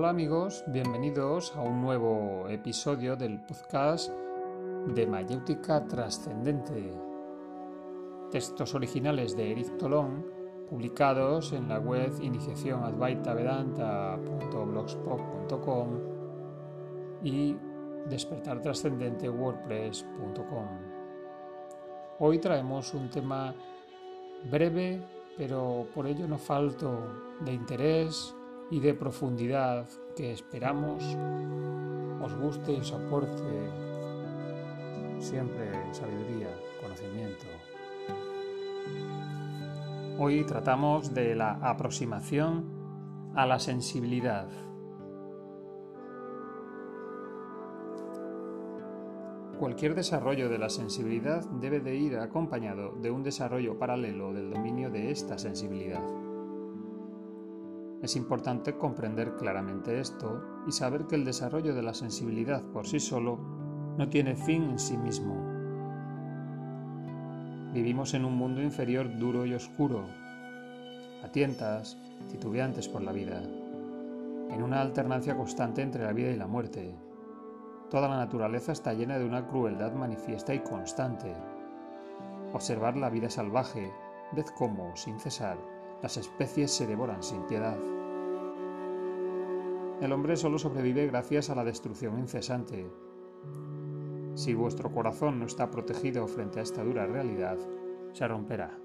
Hola amigos, bienvenidos a un nuevo episodio del podcast de Mayéutica Trascendente. Textos originales de Eric Tolón, publicados en la web iniciacionadvaitavedanta.blogspot.com y despertartrascendentewordpress.com. Hoy traemos un tema breve, pero por ello no falto de interés y de profundidad que esperamos os guste y os aporte siempre sabiduría, conocimiento. Hoy tratamos de la aproximación a la sensibilidad. Cualquier desarrollo de la sensibilidad debe de ir acompañado de un desarrollo paralelo del dominio de esta sensibilidad. Es importante comprender claramente esto y saber que el desarrollo de la sensibilidad por sí solo no tiene fin en sí mismo. Vivimos en un mundo inferior duro y oscuro, a tientas, titubeantes por la vida, en una alternancia constante entre la vida y la muerte. Toda la naturaleza está llena de una crueldad manifiesta y constante. Observar la vida salvaje, ved cómo, sin cesar, las especies se devoran sin piedad. El hombre solo sobrevive gracias a la destrucción incesante. Si vuestro corazón no está protegido frente a esta dura realidad, se romperá.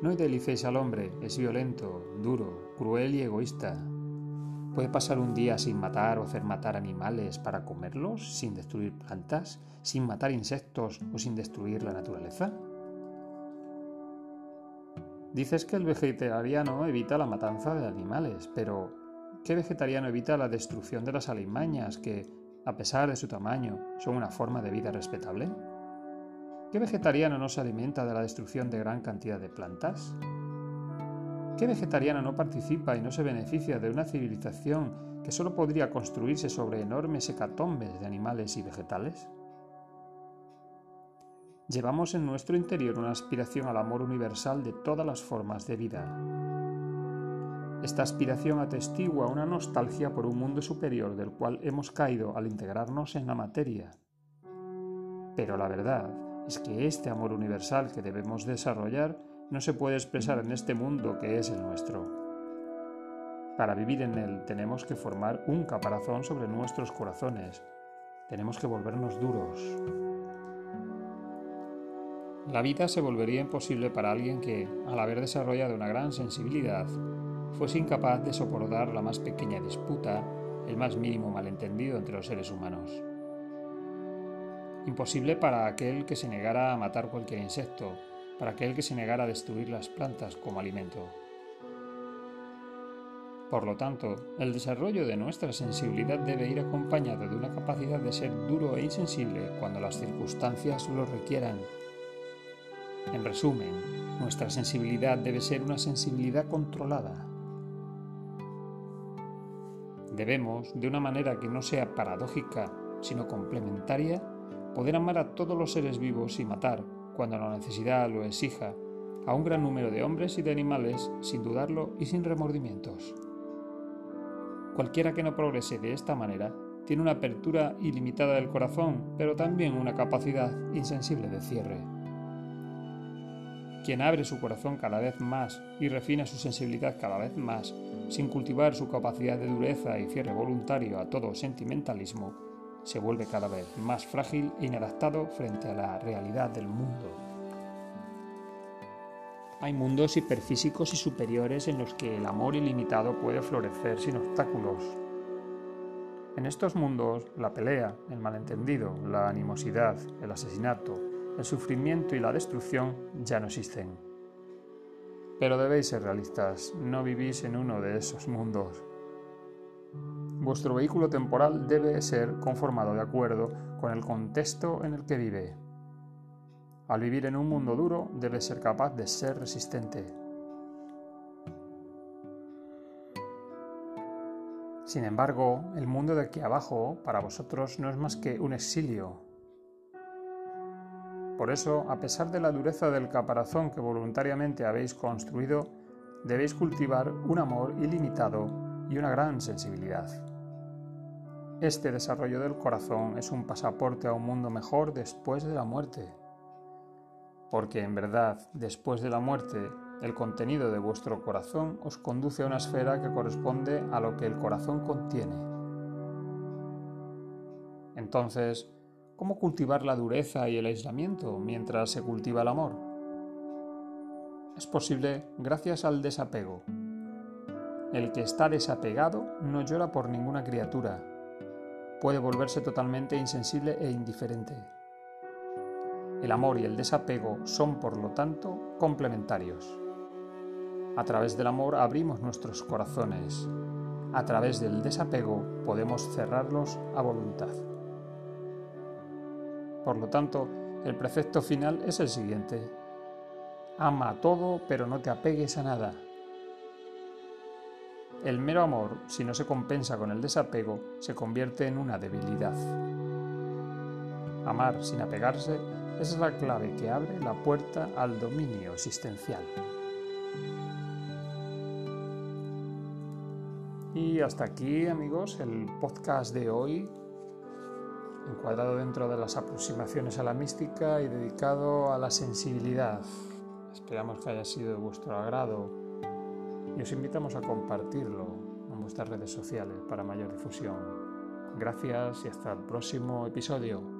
No idealicéis al hombre, es violento, duro, cruel y egoísta. ¿Puede pasar un día sin matar o hacer matar animales para comerlos, sin destruir plantas, sin matar insectos o sin destruir la naturaleza? Dices que el vegetariano evita la matanza de animales, pero ¿qué vegetariano evita la destrucción de las alimañas que, a pesar de su tamaño, son una forma de vida respetable? ¿Qué vegetariano no se alimenta de la destrucción de gran cantidad de plantas? ¿Qué vegetariano no participa y no se beneficia de una civilización que solo podría construirse sobre enormes hecatombes de animales y vegetales? Llevamos en nuestro interior una aspiración al amor universal de todas las formas de vida. Esta aspiración atestigua una nostalgia por un mundo superior del cual hemos caído al integrarnos en la materia. Pero la verdad es que este amor universal que debemos desarrollar no se puede expresar en este mundo que es el nuestro. Para vivir en él tenemos que formar un caparazón sobre nuestros corazones. Tenemos que volvernos duros. La vida se volvería imposible para alguien que, al haber desarrollado una gran sensibilidad, fuese incapaz de soportar la más pequeña disputa, el más mínimo malentendido entre los seres humanos. Imposible para aquel que se negara a matar cualquier insecto, para aquel que se negara a destruir las plantas como alimento. Por lo tanto, el desarrollo de nuestra sensibilidad debe ir acompañado de una capacidad de ser duro e insensible cuando las circunstancias lo requieran en resumen, nuestra sensibilidad debe ser una sensibilidad controlada. Debemos, de una manera que no sea paradójica, sino complementaria, poder amar a todos los seres vivos y matar, cuando la necesidad lo exija, a un gran número de hombres y de animales sin dudarlo y sin remordimientos. Cualquiera que no progrese de esta manera tiene una apertura ilimitada del corazón, pero también una capacidad insensible de cierre. Quien abre su corazón cada vez más y refina su sensibilidad cada vez más, sin cultivar su capacidad de dureza y cierre voluntario a todo sentimentalismo, se vuelve cada vez más frágil e inadaptado frente a la realidad del mundo. Hay mundos hiperfísicos y superiores en los que el amor ilimitado puede florecer sin obstáculos. En estos mundos, la pelea, el malentendido, la animosidad, el asesinato, el sufrimiento y la destrucción ya no existen. Pero debéis ser realistas, no vivís en uno de esos mundos. Vuestro vehículo temporal debe ser conformado de acuerdo con el contexto en el que vive. Al vivir en un mundo duro, debe ser capaz de ser resistente. Sin embargo, el mundo de aquí abajo para vosotros no es más que un exilio, por eso, a pesar de la dureza del caparazón que voluntariamente habéis construido, debéis cultivar un amor ilimitado y una gran sensibilidad. Este desarrollo del corazón es un pasaporte a un mundo mejor después de la muerte. Porque en verdad, después de la muerte, el contenido de vuestro corazón os conduce a una esfera que corresponde a lo que el corazón contiene. Entonces, ¿cómo cultivar la dureza y el aislamiento mientras se cultiva el amor? Es posible gracias al desapego. El que está desapegado no llora por ninguna criatura, puede volverse totalmente insensible e indiferente. El amor y el desapego son, por lo tanto, complementarios. A través del amor abrimos nuestros corazones. A través del desapego podemos cerrarlos a voluntad. Por lo tanto, el precepto final es el siguiente. Ama a todo, pero no te apegues a nada. El mero amor, si no se compensa con el desapego, se convierte en una debilidad. Amar sin apegarse es la clave que abre la puerta al dominio existencial. Y hasta aquí, amigos, el podcast de hoy, encuadrado dentro de las aproximaciones a la mística y dedicado a la sensibilidad. Esperamos que haya sido de vuestro agrado y os invitamos a compartirlo en vuestras redes sociales para mayor difusión. Gracias y hasta el próximo episodio.